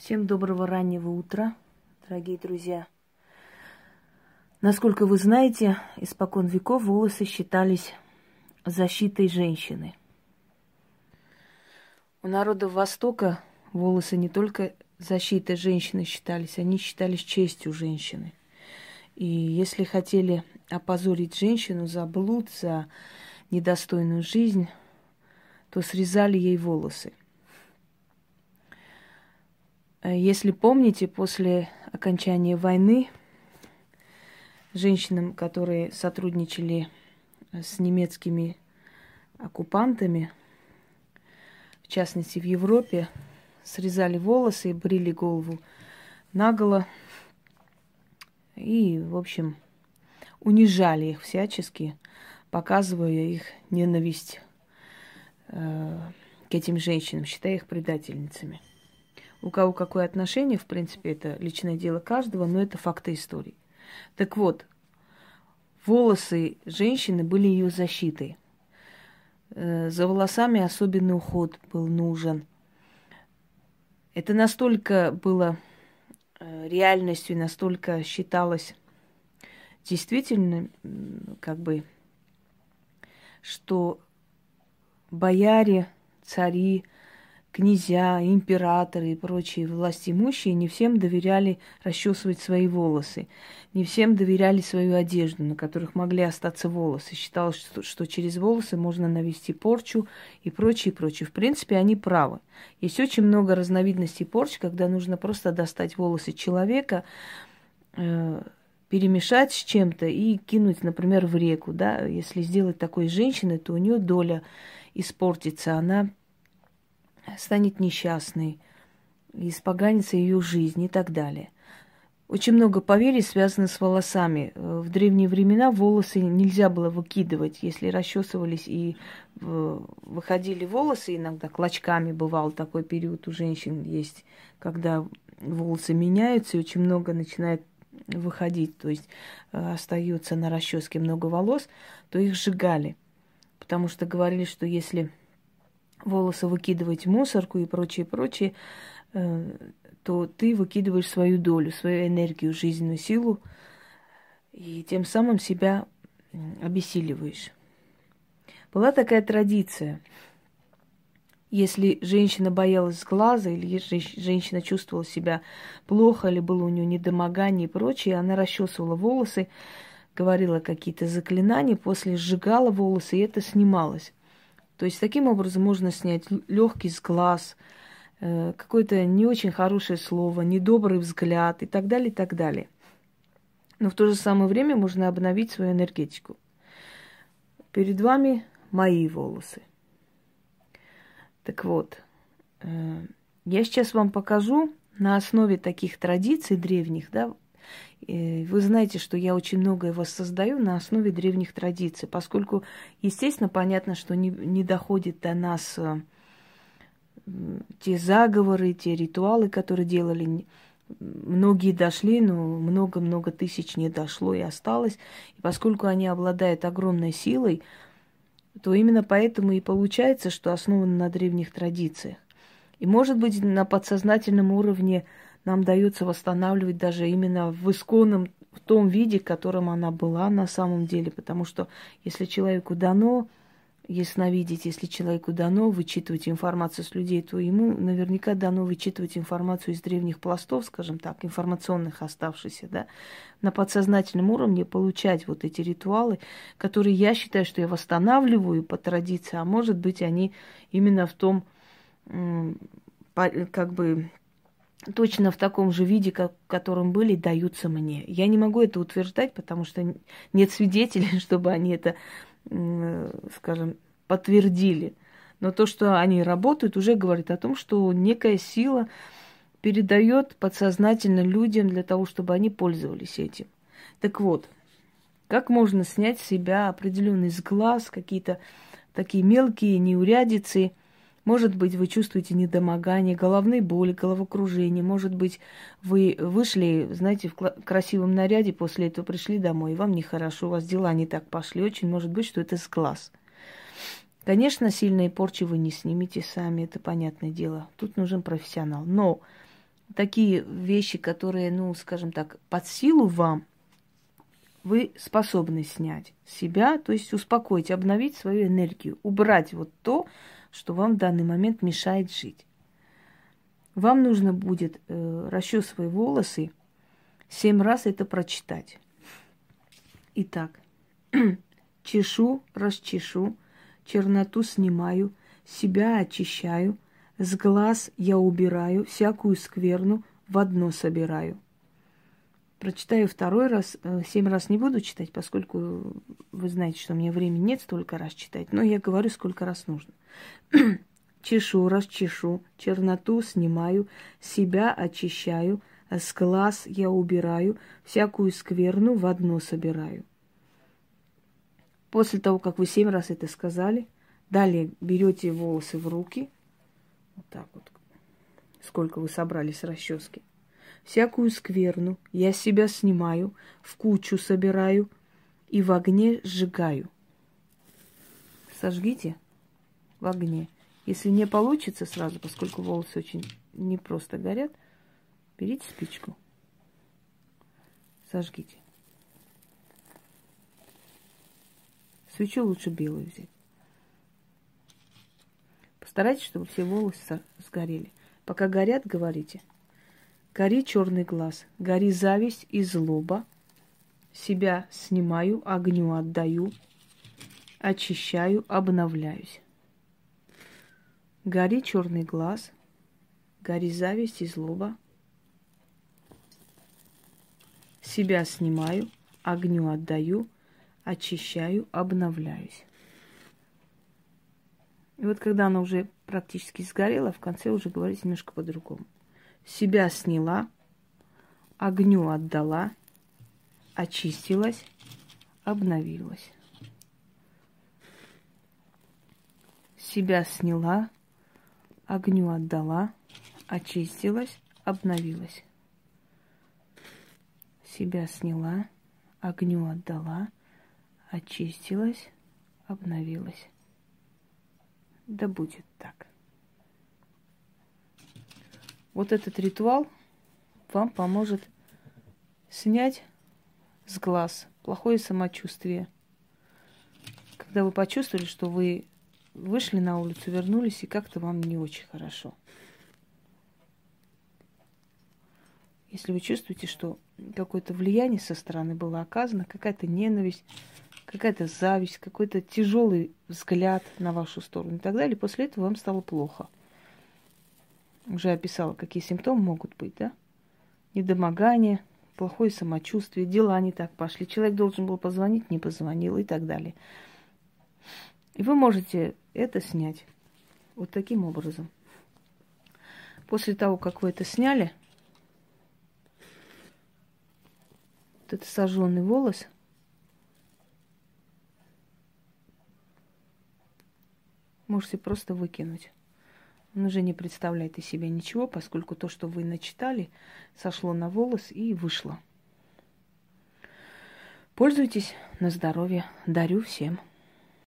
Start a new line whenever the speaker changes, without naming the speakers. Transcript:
Всем доброго раннего утра, дорогие друзья. Насколько вы знаете, испокон веков волосы считались защитой женщины. У народов Востока волосы не только защитой женщины считались, они считались честью женщины. И если хотели опозорить женщину за блуд, за недостойную жизнь, то срезали ей волосы. Э, если помните, после окончания войны женщинам, которые сотрудничали с немецкими оккупантами, в частности в Европе, срезали волосы и брили голову наголо. И, в общем, унижали их всячески, показывая их ненависть э, к этим женщинам, считая их предательницами. У кого какое отношение, в принципе, это личное дело каждого, но это факты истории. Так вот, волосы женщины были ее защитой. Э, за волосами особенный уход был нужен. Это настолько было э, реальностью, настолько считалось действительно, как бы, что бояре, цари, князья, императоры и прочие властимущие не всем доверяли расчесывать свои волосы, не всем доверяли свою одежду, на которых могли остаться волосы. Считалось, что, что через волосы можно навести порчу и прочее, прочее. В принципе, они правы. Есть очень много разновидностей порч, когда нужно просто достать волосы человека, э, перемешать с чем-то и кинуть, например, в реку. Да? Если сделать такой женщиной, то у нее доля испортится, она станет несчастной, испоганится ее жизнь и так далее. Очень много поверий связано с волосами. В древние времена волосы нельзя было выкидывать. Если расчесывались и э, выходили волосы, иногда клочками бывал такой период у женщин есть, когда волосы меняются и очень много начинает выходить, то есть э, остается на расческе много волос, то их сжигали. Потому что говорили, что если волосы выкидывать в мусорку и прочее, прочее, э, то ты выкидываешь свою долю, свою энергию, жизненную силу, и тем самым себя обессиливаешь. Была такая традиция. Если женщина боялась глаза, или женщина чувствовала себя плохо, или было у нее недомогание и прочее, она расчесывала волосы, говорила какие-то заклинания, после сжигала волосы, и это снималось. То есть таким образом можно снять легкий сглаз, э, какое-то не очень хорошее слово, недобрый взгляд и так далее, и так далее. Но в то же самое время можно обновить свою энергетику. Перед вами мои волосы. Так вот, э, я сейчас вам покажу на основе таких традиций древних, да, вы знаете, что я очень многое воссоздаю на основе древних традиций, поскольку, естественно, понятно, что не, не доходит до нас э, те заговоры, те ритуалы, которые делали. Многие дошли, но много-много тысяч не дошло и осталось. И поскольку они обладают огромной силой, то именно поэтому и получается, что основано на древних традициях. И, может быть, на подсознательном уровне – нам дается восстанавливать даже именно в исконном, в том виде, в котором она была на самом деле. Потому что если человеку дано ясновидеть, если человеку дано вычитывать информацию с людей, то ему наверняка дано вычитывать информацию из древних пластов, скажем так, информационных оставшихся, да, на подсознательном уровне получать вот эти ритуалы, которые я считаю, что я восстанавливаю по традиции, а может быть они именно в том, как бы точно в таком же виде, как, в котором были, даются мне. Я не могу это утверждать, потому что нет свидетелей, чтобы они это, скажем, подтвердили. Но то, что они работают, уже говорит о том, что некая сила передает подсознательно людям для того, чтобы они пользовались этим. Так вот, как можно снять с себя определенный сглаз, какие-то такие мелкие неурядицы – может быть, вы чувствуете недомогание, головные боли, головокружение. Может быть, вы вышли, знаете, в красивом наряде, после этого пришли домой, и вам нехорошо, у вас дела не так пошли. Очень может быть, что это с глаз. Конечно, сильные порчи вы не снимете сами, это понятное дело. Тут нужен профессионал. Но такие вещи, которые, ну, скажем так, под силу вам, вы способны снять себя, то есть успокоить, обновить свою энергию, убрать вот то, что вам в данный момент мешает жить. Вам нужно будет э, расчесывая волосы, семь раз это прочитать. Итак, чешу, расчешу, черноту снимаю, себя очищаю, с глаз я убираю, всякую скверну в одно собираю. Прочитаю второй раз, э, семь раз не буду читать, поскольку вы знаете, что у меня времени нет столько раз читать, но я говорю, сколько раз нужно. чешу, расчешу, черноту снимаю, себя очищаю, с глаз я убираю, всякую скверну в одно собираю. После того, как вы семь раз это сказали, далее берете волосы в руки, вот так вот, сколько вы собрали с расчески. Всякую скверну я себя снимаю, в кучу собираю и в огне сжигаю. Сожгите в огне. Если не получится сразу, поскольку волосы очень непросто горят, берите спичку, сожгите. Свечу лучше белую взять. Постарайтесь, чтобы все волосы сгорели. Пока горят, говорите. Гори черный глаз, гори зависть и злоба. Себя снимаю, огню отдаю, очищаю, обновляюсь. Гори черный глаз, гори зависть и злоба. Себя снимаю, огню отдаю, очищаю, обновляюсь. И вот когда она уже практически сгорела, в конце уже говорить немножко по-другому. Себя сняла, огню отдала, очистилась, обновилась. Себя сняла, огню отдала, очистилась, обновилась. Себя сняла, огню отдала, очистилась, обновилась. Да будет так. Вот этот ритуал вам поможет снять с глаз плохое самочувствие. Когда вы почувствовали, что вы вышли на улицу, вернулись, и как-то вам не очень хорошо. Если вы чувствуете, что какое-то влияние со стороны было оказано, какая-то ненависть, какая-то зависть, какой-то тяжелый взгляд на вашу сторону и так далее, после этого вам стало плохо. Уже описала, какие симптомы могут быть, да? Недомогание, плохое самочувствие, дела не так пошли, человек должен был позвонить, не позвонил и так далее. И вы можете это снять вот таким образом. После того, как вы это сняли, вот этот сожженный волос, можете просто выкинуть. Он уже не представляет из себя ничего, поскольку то, что вы начитали, сошло на волос и вышло. Пользуйтесь на здоровье. Дарю всем.